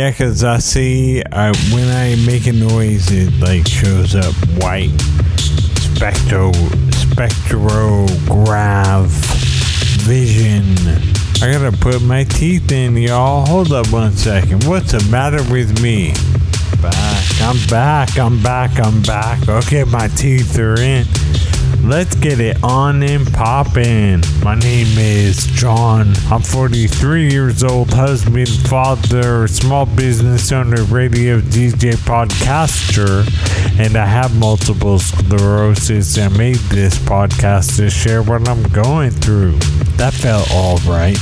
Yeah, because I see I, when I make a noise, it like shows up white spectro spectrograph vision. I gotta put my teeth in, y'all. Hold up one second. What's the matter with me? Back. I'm back. I'm back. I'm back. Okay, my teeth are in. Let's get it on and poppin'. My name is John. I'm 43 years old, husband, father, small business owner, radio DJ, podcaster, and I have multiple sclerosis. I made this podcast to share what I'm going through. That felt all right.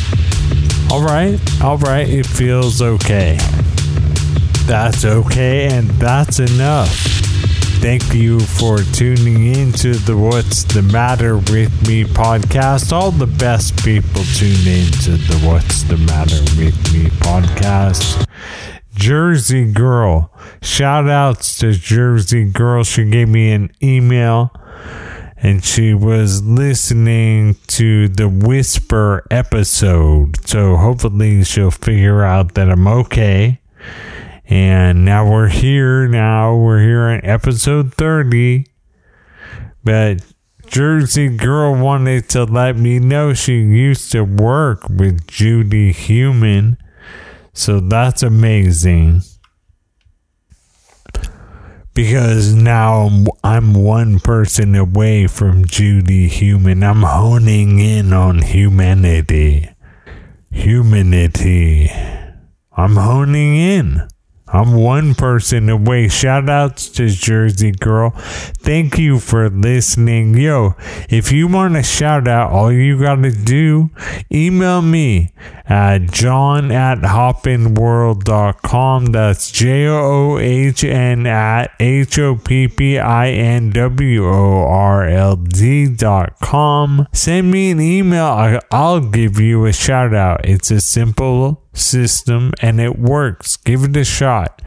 All right, all right, it feels okay. That's okay, and that's enough. Thank you for tuning in to the What's the Matter with Me podcast. All the best people tune in to the What's the Matter with Me podcast. Jersey Girl. Shout outs to Jersey Girl. She gave me an email and she was listening to the Whisper episode. So hopefully she'll figure out that I'm okay. And now we're here. Now we're here on episode 30. But Jersey Girl wanted to let me know she used to work with Judy Heumann. So that's amazing. Because now I'm one person away from Judy Heumann. I'm honing in on humanity. Humanity. I'm honing in. I'm one person away. Shout outs to Jersey Girl. Thank you for listening. Yo, if you want a shout out, all you gotta do, email me at john at hoppinworld.com. That's J O H N at H O P P I N W O R L D dot com. Send me an email. I'll give you a shout out. It's a simple system and it works. Give it a shot.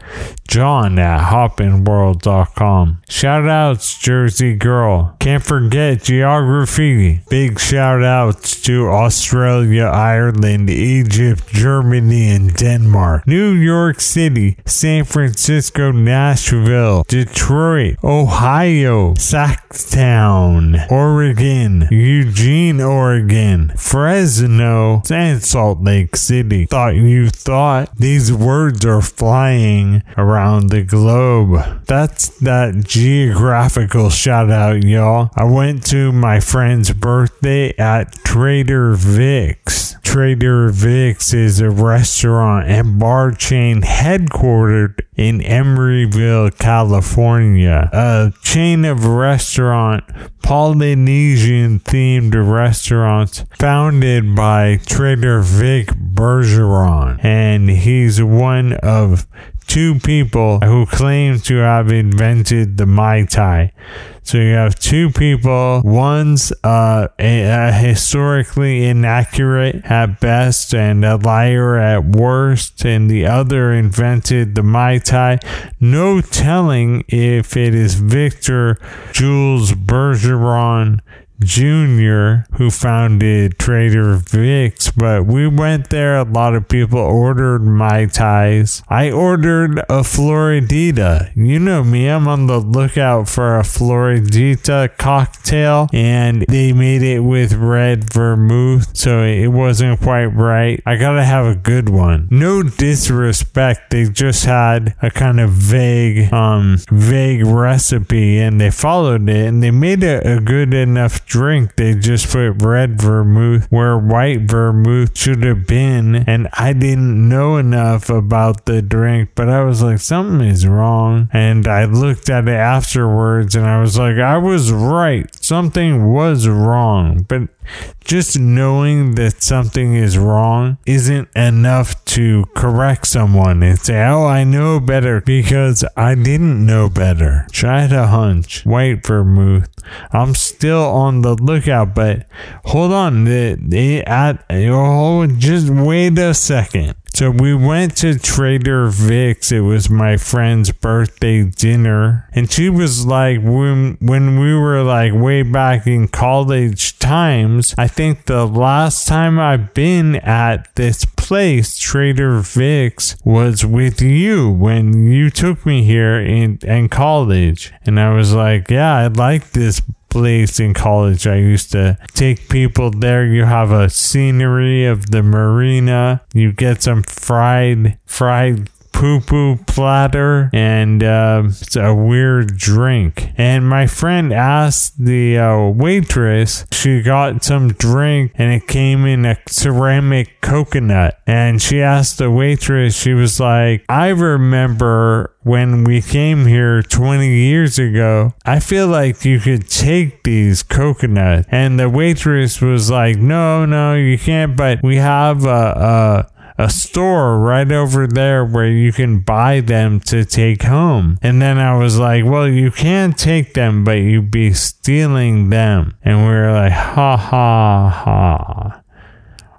John at hoppinworld.com. Shout outs, Jersey Girl. Can't forget geography. Big shout outs to Australia, Ireland, Egypt, Germany, and Denmark. New York City, San Francisco, Nashville, Detroit, Ohio, Sacktown, Oregon, Eugene, Oregon, Fresno, and Salt Lake City. Thought you thought these words are flying around the globe. That's that geographical shout out, y'all. I went to my friend's birthday at Trader Vic's. Trader Vic's is a restaurant and bar chain headquartered in Emeryville, California. A chain of restaurant Polynesian themed restaurants founded by Trader Vic Bergeron. And he's one of two people who claim to have invented the Mai Tai. So you have two people. One's uh, a, a historically inaccurate at best and a liar at worst, and the other invented the Mai Tai. No telling if it is Victor Jules Bergeron Jr., who founded Trader Vic's, but we went there. A lot of people ordered Mai Tais. I ordered a Floridita. You know me, I'm on the lookout for a Floridita cocktail, and they made it with red vermouth, so it wasn't quite right. I gotta have a good one. No disrespect, they just had a kind of vague, um, vague recipe, and they followed it, and they made it a good enough drink, they just put red vermouth where white vermouth should have been. And I didn't know enough about the drink, but I was like, something is wrong. And I looked at it afterwards and I was like, I was right. Something was wrong. But just knowing that something is wrong isn't enough to correct someone and say, Oh, I know better because I didn't know better. Try to hunch. White vermouth. I'm still on the lookout, but hold on. They, they at, oh, just wait a second. So we went to Trader Vic's. It was my friend's birthday dinner. And she was like, when, when we were like way back in college times, I think the last time I've been at this place Trader Vic's, was with you when you took me here in, in college. And I was like, yeah, I like this place in college. I used to take people there. You have a scenery of the marina. You get some fried, fried poo poo platter and uh, it's a weird drink. And my friend asked the uh, waitress, she got some drink and it came in a ceramic coconut. And she asked the waitress, she was like, I remember when we came here 20 years ago, I feel like you could take these coconuts. And the waitress was like, no, no, you can't, but we have a, a a store right over there where you can buy them to take home. And then I was like, well, you can take them, but you'd be stealing them. And we were like, ha ha ha.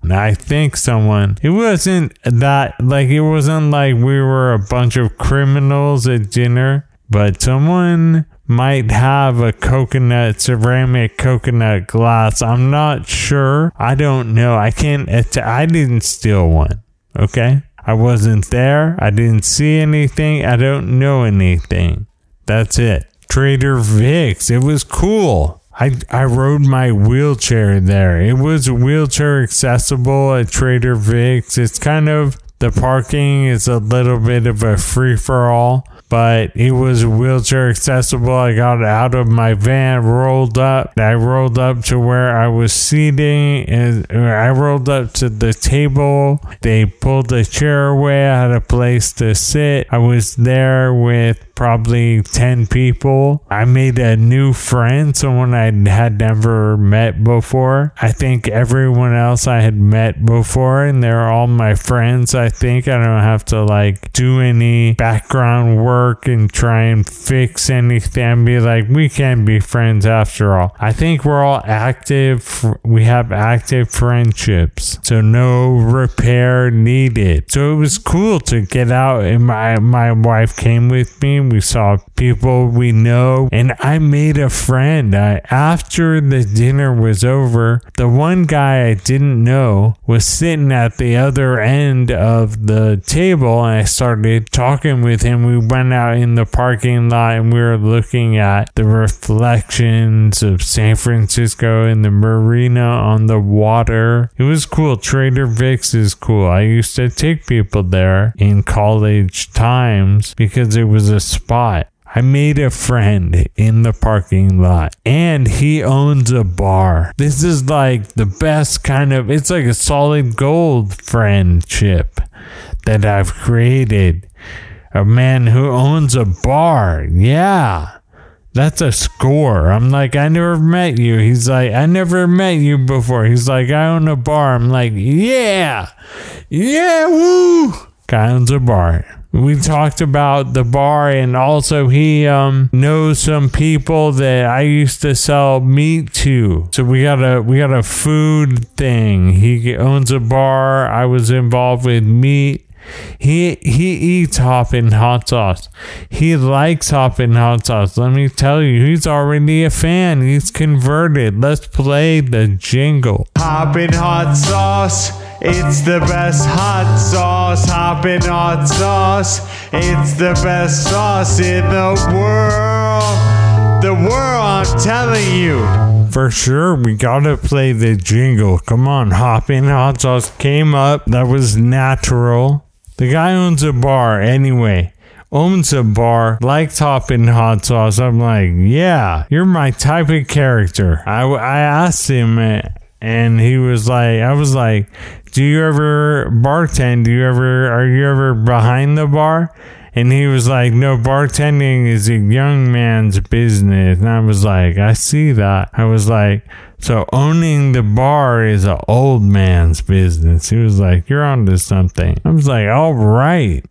And I think someone, it wasn't that, like, it wasn't like we were a bunch of criminals at dinner, but someone might have a coconut, ceramic coconut glass. I'm not sure. I don't know. I can't, I didn't steal one. Okay? I wasn't there. I didn't see anything. I don't know anything. That's it. Trader Vic's. It was cool. I, I rode my wheelchair there. It was wheelchair accessible at Trader Vic's. It's kind of the parking is a little bit of a free for all but it was wheelchair accessible. I got out of my van, rolled up. I rolled up to where I was seating, and I rolled up to the table. They pulled the chair away. I had a place to sit. I was there with probably 10 people. I made a new friend, someone I had never met before. I think everyone else I had met before, and they're all my friends. I think I don't have to like do any background work and try and fix anything be like, we can be friends after all. I think we're all active, we have active friendships, so no repair needed. So it was cool to get out, and my, my wife came with me we saw people we know, and I made a friend. I, after the dinner was over, the one guy I didn't know was sitting at the other end of the table, and I started talking with him. We went out in the parking lot and we were looking at the reflections of San Francisco and the marina on the water. It was cool. Trader Vic's is cool. I used to take people there in college times because it was a spot. I made a friend in the parking lot and he owns a bar. This is like the best kind of, it's like a solid gold friendship that I've created. A man who owns a bar. Yeah. That's a score. I'm like, I never met you. He's like, I never met you before. He's like, I own a bar. I'm like, yeah. Yeah, woo. Guy owns a bar we talked about the bar and also he um, knows some people that I used to sell meat to. So we got a we got a food thing. He owns a bar. I was involved with meat. He he eats hoppin' hot sauce. He likes hoppin' hot sauce. Let me tell you, he's already a fan. He's converted. Let's play the jingle. Hoppin' hot sauce. It's the best hot sauce, hoppin' hot sauce. It's the best sauce in the world. The world, I'm telling you. For sure, we gotta play the jingle. Come on, hoppin' hot sauce came up. That was natural. The guy owns a bar anyway owns a bar, likes hopping hot sauce. I'm like, yeah, you're my type of character. I, I asked him, and he was like, I was like, do you ever bartend? Do you ever are you ever behind the bar? And he was like, No, bartending is a young man's business. And I was like, I see that. I was like, So owning the bar is an old man's business. He was like, You're onto something. I was like, All right.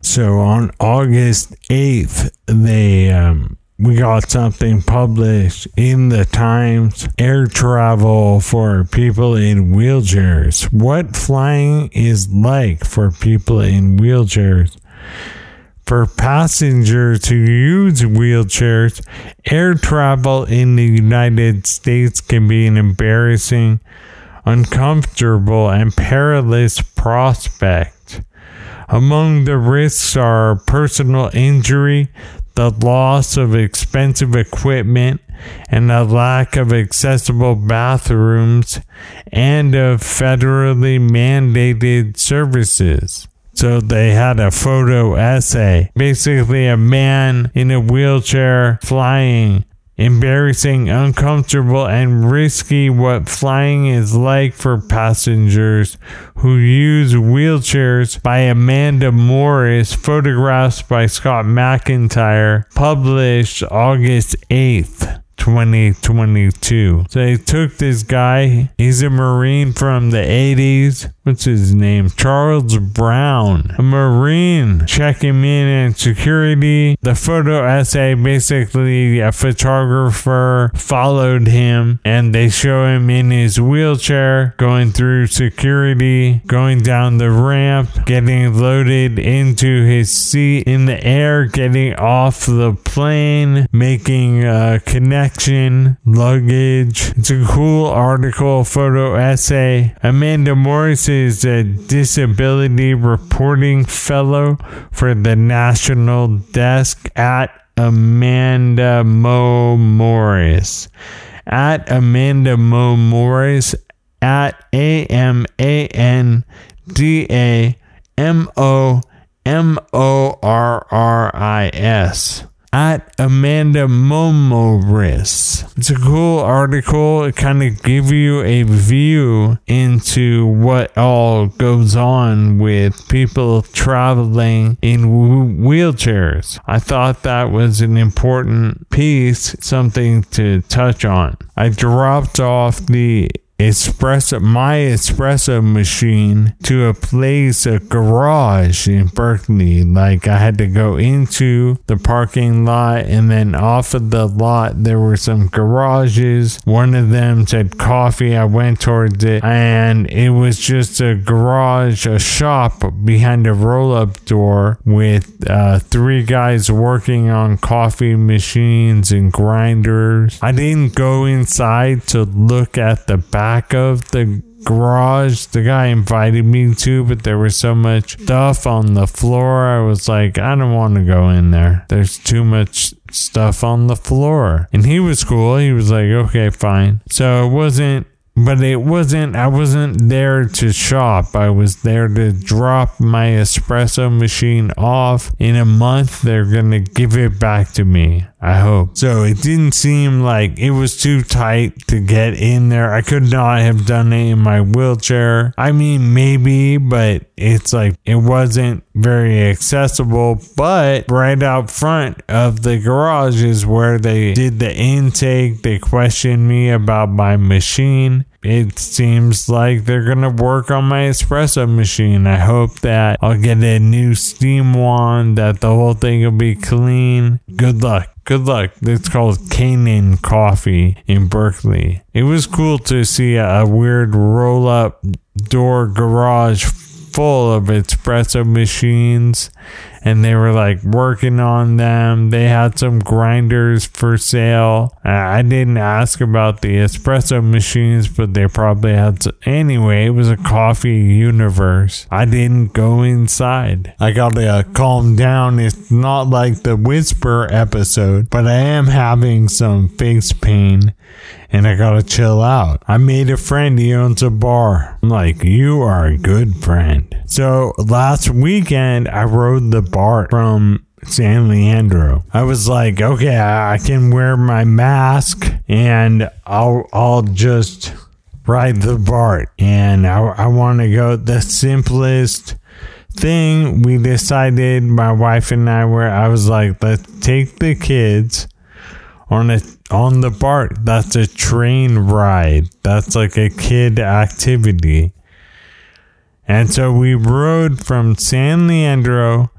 So on August 8th, they um, we got something published in the Times air travel for people in wheelchairs. What flying is like for people in wheelchairs. For passengers who use wheelchairs, air travel in the United States can be an embarrassing, uncomfortable, and perilous prospect. Among the risks are personal injury, the loss of expensive equipment, and a lack of accessible bathrooms and of federally mandated services. So they had a photo essay. Basically, a man in a wheelchair flying. Embarrassing, uncomfortable, and risky what flying is like for passengers who use wheelchairs by Amanda Morris, photographs by Scott McIntyre, published August 8th. 2022. So they took this guy. He's a Marine from the 80s. What's his name? Charles Brown, a Marine, checking in and security. The photo essay basically, a photographer followed him and they show him in his wheelchair going through security, going down the ramp, getting loaded into his seat in the air, getting off the plane, making a connection, luggage. It's a cool article, photo essay. Amanda Morris is a disability reporting fellow for the National Desk at Amanda Mo Morris. At Amanda Mo Morris at A M A N D A M O M O R R I S at Amanda Momoris. It's a cool article. It kind of gives you a view into what all goes on with people traveling in wheelchairs. I thought that was an important piece, something to touch on. I dropped off the espresso my espresso machine to a place a garage in Berkeley. Like I had to go into the parking lot and then off of the lot there were some garages. One of them said coffee. I went towards it and it was just a garage a shop behind a roll up door with uh, three guys working on coffee machines and grinders. I didn't go inside to look at the back back of the garage the guy invited me to, but there was so much stuff on the floor. I was like, I don't want to go in there. There's too much stuff on the floor. And he was cool. He was like, okay, fine. So it wasn't but it wasn't i wasn't there to shop. I was there to drop my espresso machine off. In a month they're gonna give it back to me i hope. So it didn't seem like it was too tight to get in there. I could not have done it in my wheelchair. I mean maybe but it's like it wasn't very accessible but right out front of the garage is where they did the intake they questioned me about my machine it seems like they're gonna work on my espresso machine. I hope that I'll get a new steam wand, that the whole thing will be clean. Good luck. Good luck. It's called Canaan Coffee in Berkeley. It was cool to see a, a weird roll up door garage full of espresso machines and they were like working on them. They had some grinders for sale. I didn't ask about the espresso machines, but they probably had. To, anyway, it was a coffee universe. I didn't go inside. I gotta uh, calm down. It's not like the whisper episode, but I am having some face pain and I gotta chill out. I made a friend, he owns a bar. I'm like, you are a good friend. So last weekend, I rode the BART from San Leandro. I was like, okay, I can wear my mask and I'll I'll just ride the BART. And I, I want to go the simplest thing we decided my wife and I were I was like let's take the kids on a on the BART. That's a train ride. That's like a kid activity. And so we rode from San Leandro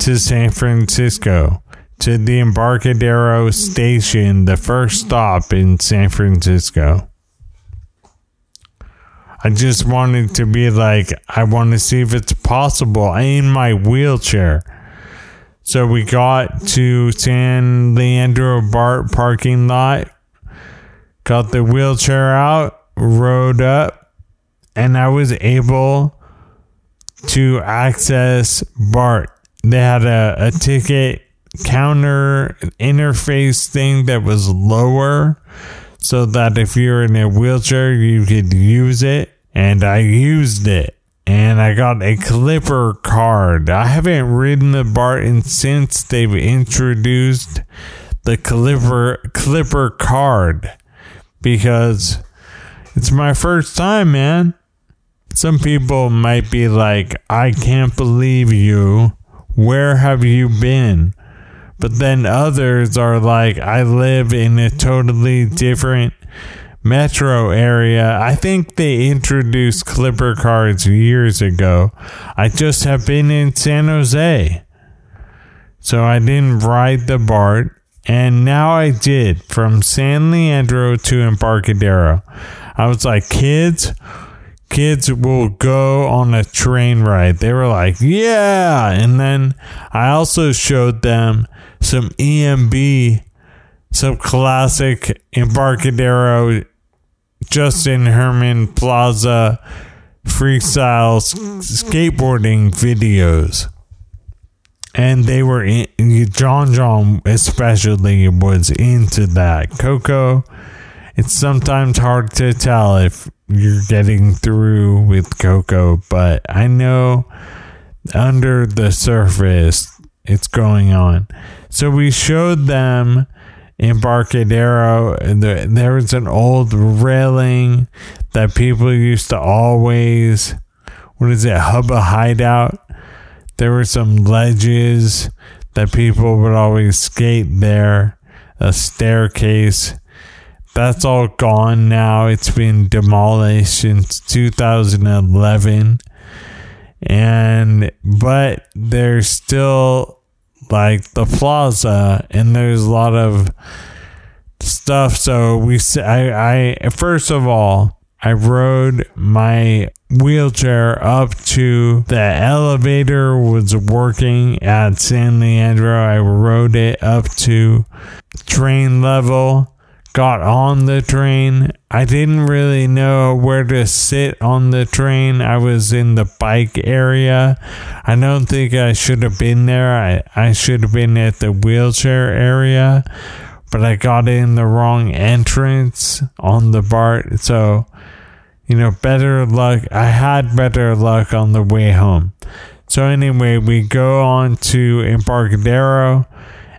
to San Francisco to the Embarcadero station, the first stop in San Francisco. I just wanted to be like, I want to see if it's possible in my wheelchair. So we got to San Leandro BART parking lot, got the wheelchair out, rode up, and I was able to access BART. They had a, a ticket counter interface thing that was lower so that if you're in a wheelchair, you could use it. And I used it. And I got a Clipper card. I haven't ridden the BART since they've introduced the Clipper Clipper card because it's my first time, man. Some people might be like, I can't believe you. Where have you been? But then others are like, I live in a totally different metro area. I think they introduced Clipper cards years ago. I just have been in San Jose. So I didn't ride the BART. And now I did from San Leandro to Embarcadero. I was like, kids, kids will go on a train ride. They were like, yeah. And then I also showed them some EMB, some classic Embarcadero, Justin Herman Plaza freestyle skateboarding videos. And they were in, John John especially was into that. Coco, it's sometimes hard to tell if you're getting through with Coco, but I know under the surface it's going on. So we showed them Embarcadero. There, there was an old railing that people used to always, what is it, Hubba Hideout. There were some ledges that people would always skate there, a staircase. That's all gone now. It's been demolished since 2011. And, but there's still like the plaza and there's a lot of stuff. So we, I, I, first of all, I rode my wheelchair up to the elevator was working at San Leandro. I rode it up to train level got on the train. I didn't really know where to sit on the train. I was in the bike area. I don't think I should have been there. I, I should have been at the wheelchair area, but I got in the wrong entrance on the BART. So, you know, better luck. I had better luck on the way home. So, anyway, we go on to Embarcadero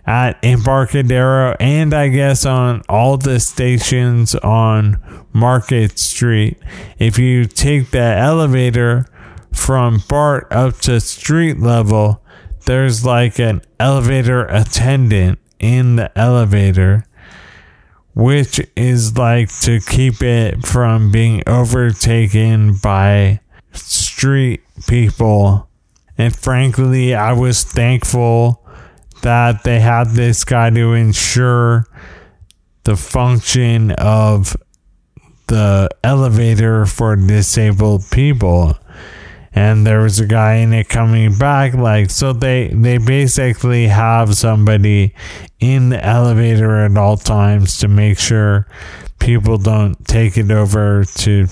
at Embarcadero and I guess on all the stations on Market Street. If you take the elevator from BART up to street level, there's like an elevator attendant in the elevator, which is like to keep it from being overtaken by street people. And frankly, I was thankful that they had this guy to ensure the function of the elevator for disabled people. And there was a guy in it coming back like so they they basically have somebody in the elevator at all times to make sure people don't take it over to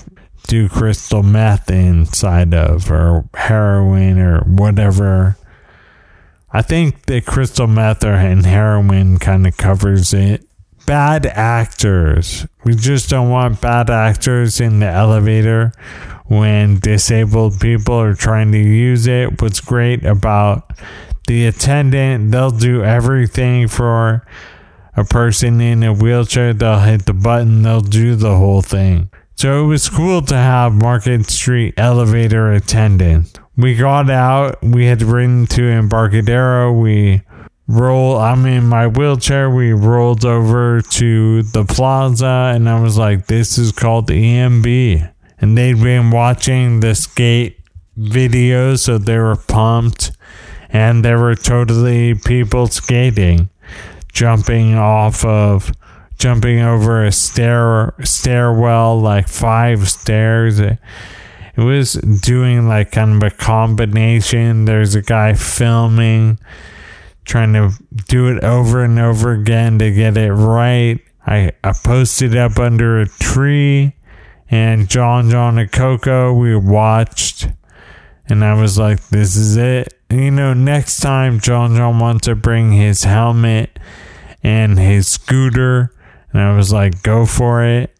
do crystal meth inside of or heroin or whatever I think the crystal meth and heroin kind of covers it. Bad actors. We just don't want bad actors in the elevator when disabled people are trying to use it. What's great about the attendant, they'll do everything for a person in a wheelchair. They'll hit the button, they'll do the whole thing. So it was cool to have Market Street elevator attendant we got out. We had ridden to Embarcadero. We roll. I'm in my wheelchair. We rolled over to the plaza, and I was like, "This is called EMB." And they'd been watching the skate videos, so they were pumped, and there were totally people skating, jumping off of. Jumping over a stair stairwell, like five stairs it was doing like kind of a combination. There's a guy filming, trying to do it over and over again to get it right. I, I posted up under a tree and John John and Coco we watched and I was like, this is it. You know, next time John John wants to bring his helmet and his scooter and I was like, go for it.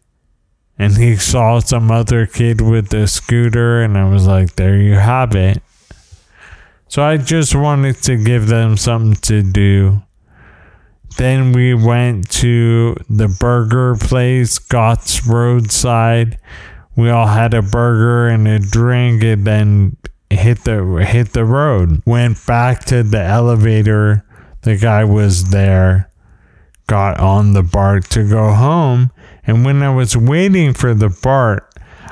And he saw some other kid with a scooter and I was like, there you have it. So I just wanted to give them something to do. Then we went to the burger place, Gott's Roadside. We all had a burger and a drink and then hit the hit the road. Went back to the elevator. The guy was there. Got on the BART to go home. And when I was waiting for the BART,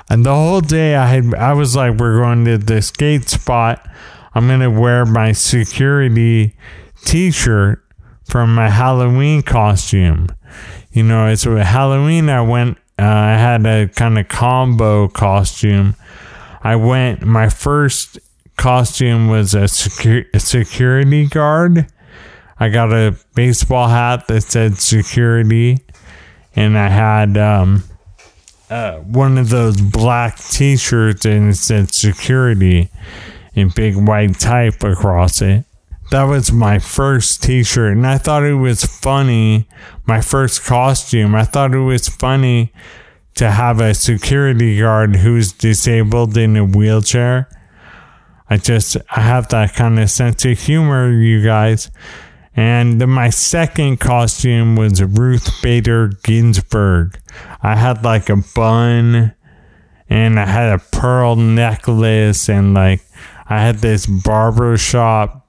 and the whole day I had I was like, we're going to the skate spot. I'm gonna wear my security t-shirt from my Halloween costume. You know, it's with Halloween. I went. Uh, I had a kind of combo costume. I went. My first costume was a, secu- a security guard. I got a baseball hat that said security, and I had um, uh, one of those black T-shirts and it said security in big white type across it. That was my first t shirt, and I thought it was funny. My first costume, I thought it was funny to have a security guard who's disabled in a wheelchair. I just, I have that kind of sense of humor, you guys. And then my second costume was Ruth Bader Ginsburg. I had like a bun and I had a pearl necklace and like I had this barber shop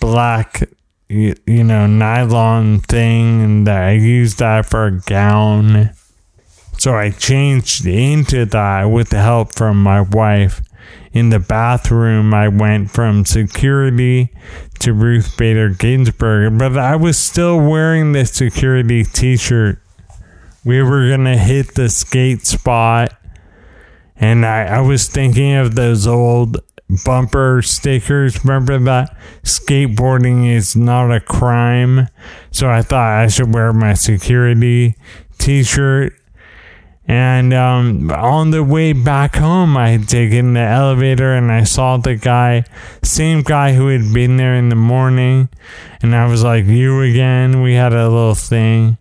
black, you, you know, nylon thing, and I used that for a gown. So I changed into that with the help from my wife. In the bathroom, I went from security to Ruth Bader Ginsburg, but I was still wearing the security t shirt. We were going to hit the skate spot, and I, I was thinking of those old bumper stickers. Remember that skateboarding is not a crime. So I thought I should wear my security t shirt. And um, on the way back home, I had taken the elevator and I saw the guy, same guy who had been there in the morning. And I was like, You again? We had a little thing.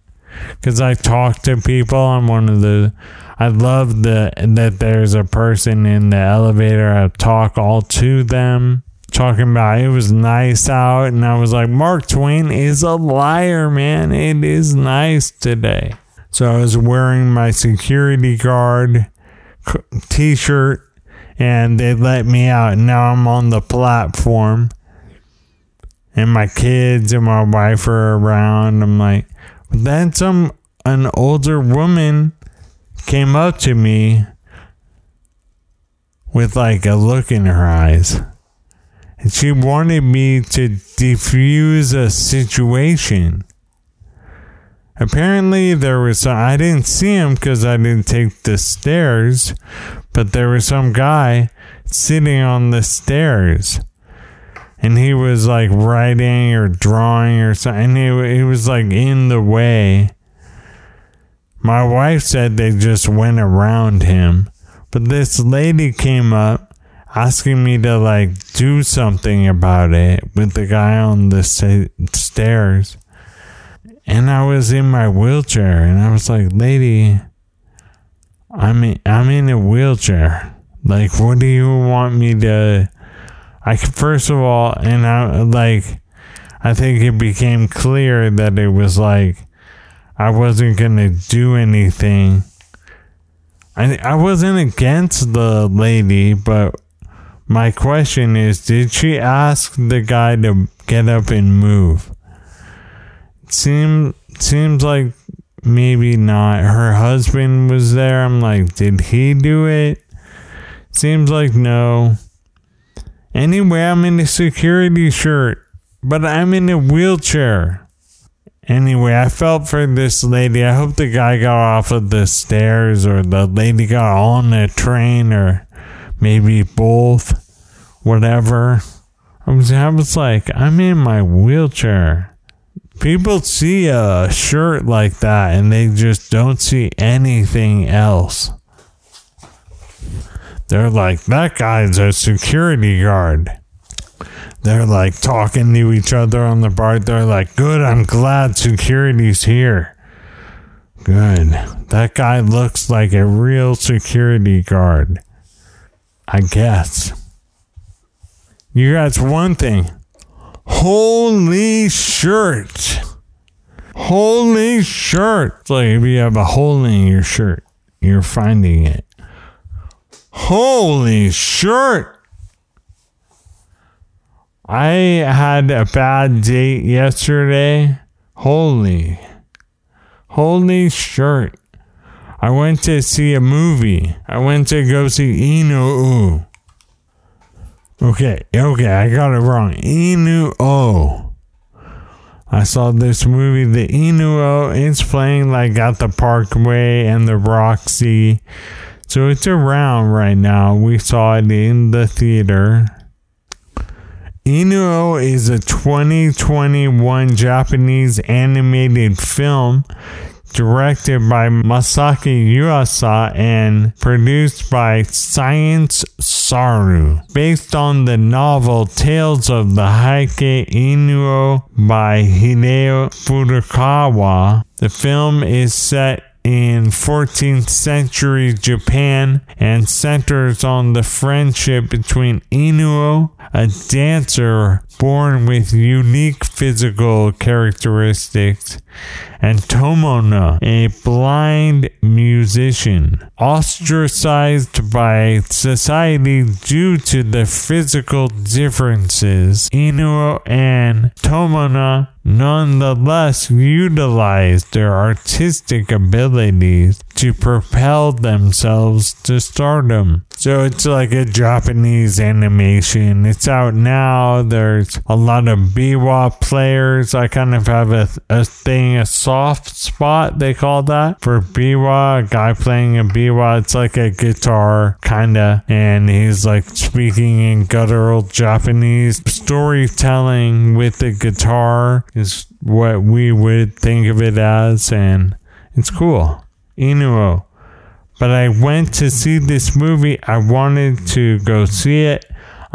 Because I talked to people. I'm one of the I love the that there's a person in the elevator. I talk all to them, talking about it was nice out, and I was like, Mark Twain is a liar, man. It is nice today. So I was wearing my security guard t-shirt, and they let me out. Now I'm on the platform, and my kids and my wife are around. I'm like, then some an older woman came up to me with like a look in her eyes. And she wanted me to defuse a situation. Apparently, there was some, I didn't see him because I didn't take the stairs, but there was some guy sitting on the stairs. And he was like writing or drawing or something. He, he was like in the way. My wife said they just went around him, but this lady came up asking me to like do something about it with the guy on the stairs. And I was in my wheelchair and I was like, "Lady, I'm in, I'm in a wheelchair. Like what do you want me to I first of all, and I like I think it became clear that it was like I wasn't gonna do anything. I I wasn't against the lady, but my question is, did she ask the guy to get up and move? Seem seems like maybe not. Her husband was there. I'm like, did he do it? Seems like no. Anyway, I'm in a security shirt, but I'm in a wheelchair. Anyway, I felt for this lady. I hope the guy got off of the stairs or the lady got on the train or maybe both. Whatever. I was, I was like, I'm in my wheelchair. People see a shirt like that and they just don't see anything else. They're like, that guy's a security guard. They're like talking to each other on the bar. They're like, good, I'm glad security's here. Good. That guy looks like a real security guard. I guess. You guys, one thing. Holy shirt. Holy shirt. Like if you have a hole in your shirt, you're finding it. Holy shirt. I had a bad date yesterday. Holy. Holy shirt. I went to see a movie. I went to go see Inu. Okay, okay, I got it wrong. Inu-Oh. I saw this movie, The Inu-Oh. It's playing like at the Parkway and the Roxie. So it's around right now. We saw it in the theater. Inu-Oh is a 2021 Japanese animated film directed by Masaki Yuasa and produced by Science Saru. Based on the novel Tales of the Heike Inu-Oh by Hideo Furukawa, the film is set in 14th century Japan and centers on the friendship between Inu-Oh, a dancer born with unique physical characteristics, and Tomona, a blind musician, ostracized by society due to the physical differences. Inu-Oh and Tomona nonetheless utilized their artistic abilities to propel themselves to stardom. So it's like a Japanese animation. It's out now. There's a lot of biwa players. I kind of have a, a thing, a soft spot, they call that, for biwa. A guy playing a biwa. It's like a guitar, kind of. And he's like speaking in guttural Japanese. Storytelling with the guitar is what we would think of it as. And it's cool. Inu-Oh. But I went to see this movie. I wanted to go see it.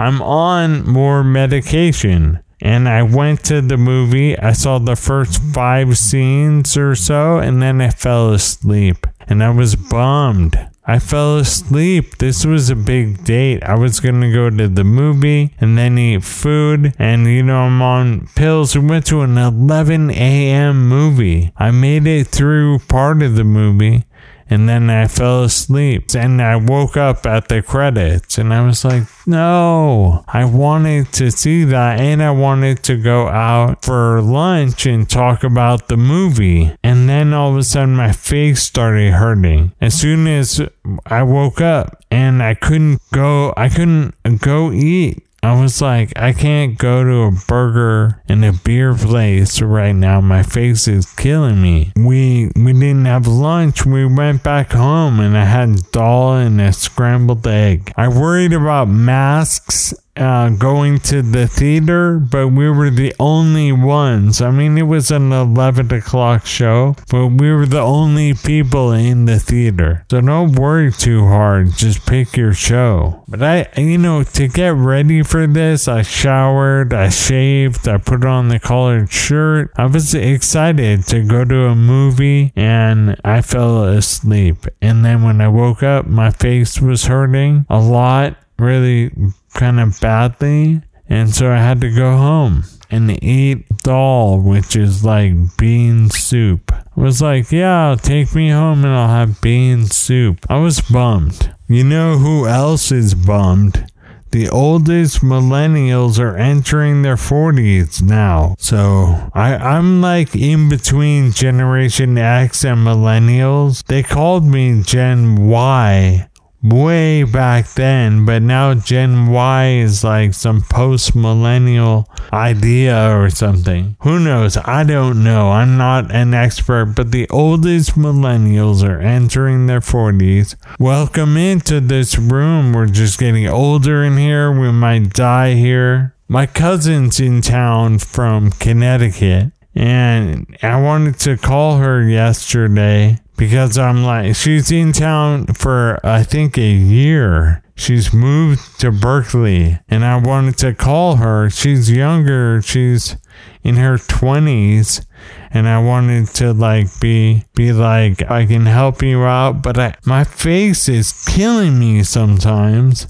I'm on more medication. And I went to the movie. I saw the first five scenes or so, and then I fell asleep. And I was bummed. I fell asleep. This was a big date. I was going to go to the movie and then eat food. And, you know, I'm on pills. We went to an 11 a.m. movie. I made it through part of the movie and then I fell asleep. And I woke up at the credits and I was like, no, I wanted to see that and I wanted to go out for lunch and talk about the movie. And then all of a sudden my face started hurting. As soon as I woke up and I couldn't go, I couldn't go eat. I was like, I can't go to a burger and a beer place right now. My face is killing me. We we didn't have lunch. We went back home and I had dal and a scrambled egg. I worried about masks uh, going to the theater, but we were the only ones. I mean, it was an 11 o'clock show, but we were the only people in the theater. So don't worry too hard. Just pick your show. But I, you know, to get ready for this, I showered, I shaved, I put on the collared shirt. I was excited to go to a movie and I fell asleep. And then when I woke up, my face was hurting a lot, really kind of badly. And so I had to go home and eat dal, which is like bean soup. I was like, yeah, take me home and I'll have bean soup. I was bummed. You know who else is bummed? The oldest millennials are entering their 40s now. So I, I'm like in between Generation X and millennials. They called me Gen Y way back then, but now Gen Y is like some post millennial idea or something. Who knows? I don't know. I'm not an expert, but the oldest millennials are entering their 40s. Welcome into this room. We're just getting older in here. We might die here. My cousin's in town from Connecticut. And I wanted to call her yesterday because I'm like, she's in town for, I think, a year. she's moved to Berkeley and I wanted to call her. She's younger. She's in her 20s and I wanted to like be be like I can help you out, but I, my face is killing me sometimes.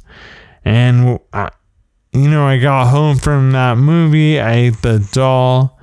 And I, you know, I got home from that movie, I ate the dal.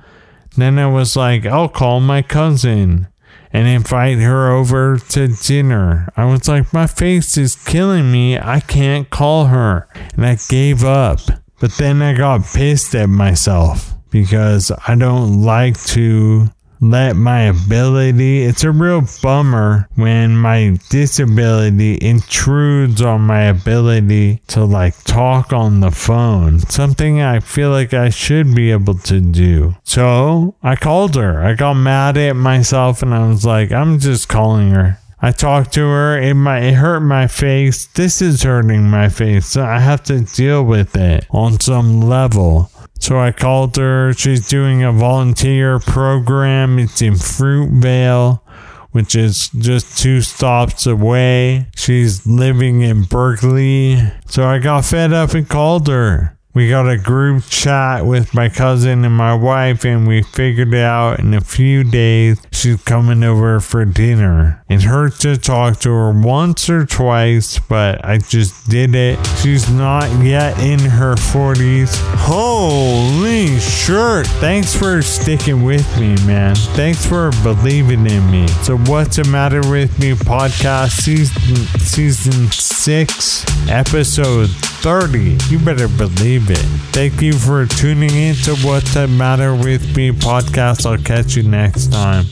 Then I was like, I'll call my cousin and invite her over to dinner. I was like, my face is killing me. I can't call her. And I gave up. But then I got pissed at myself because I don't like to let my ability, it's a real bummer when my disability intrudes on my ability to like talk on the phone. Something I feel like I should be able to do. So I called her. I got mad at myself and I was like, I'm just calling her. I talked to her. It might it hurt my face. This is hurting my face. So I have to deal with it on some level. So I called her. She's doing a volunteer program. It's in Fruitvale, which is just two stops away. She's living in Berkeley. So I got fed up and called her. We got a group chat with my cousin and my wife, and we figured out in a few days she's coming over for dinner. It hurts to talk to her once or twice, but I just did it. She's not yet in her 40s. Holy shirt! Thanks for sticking with me, man. Thanks for believing in me. So, what's the matter with me? Podcast season season six, episode 30. You better believe bit. Thank you for tuning in to What's the Matter with Me podcast. I'll catch you next time.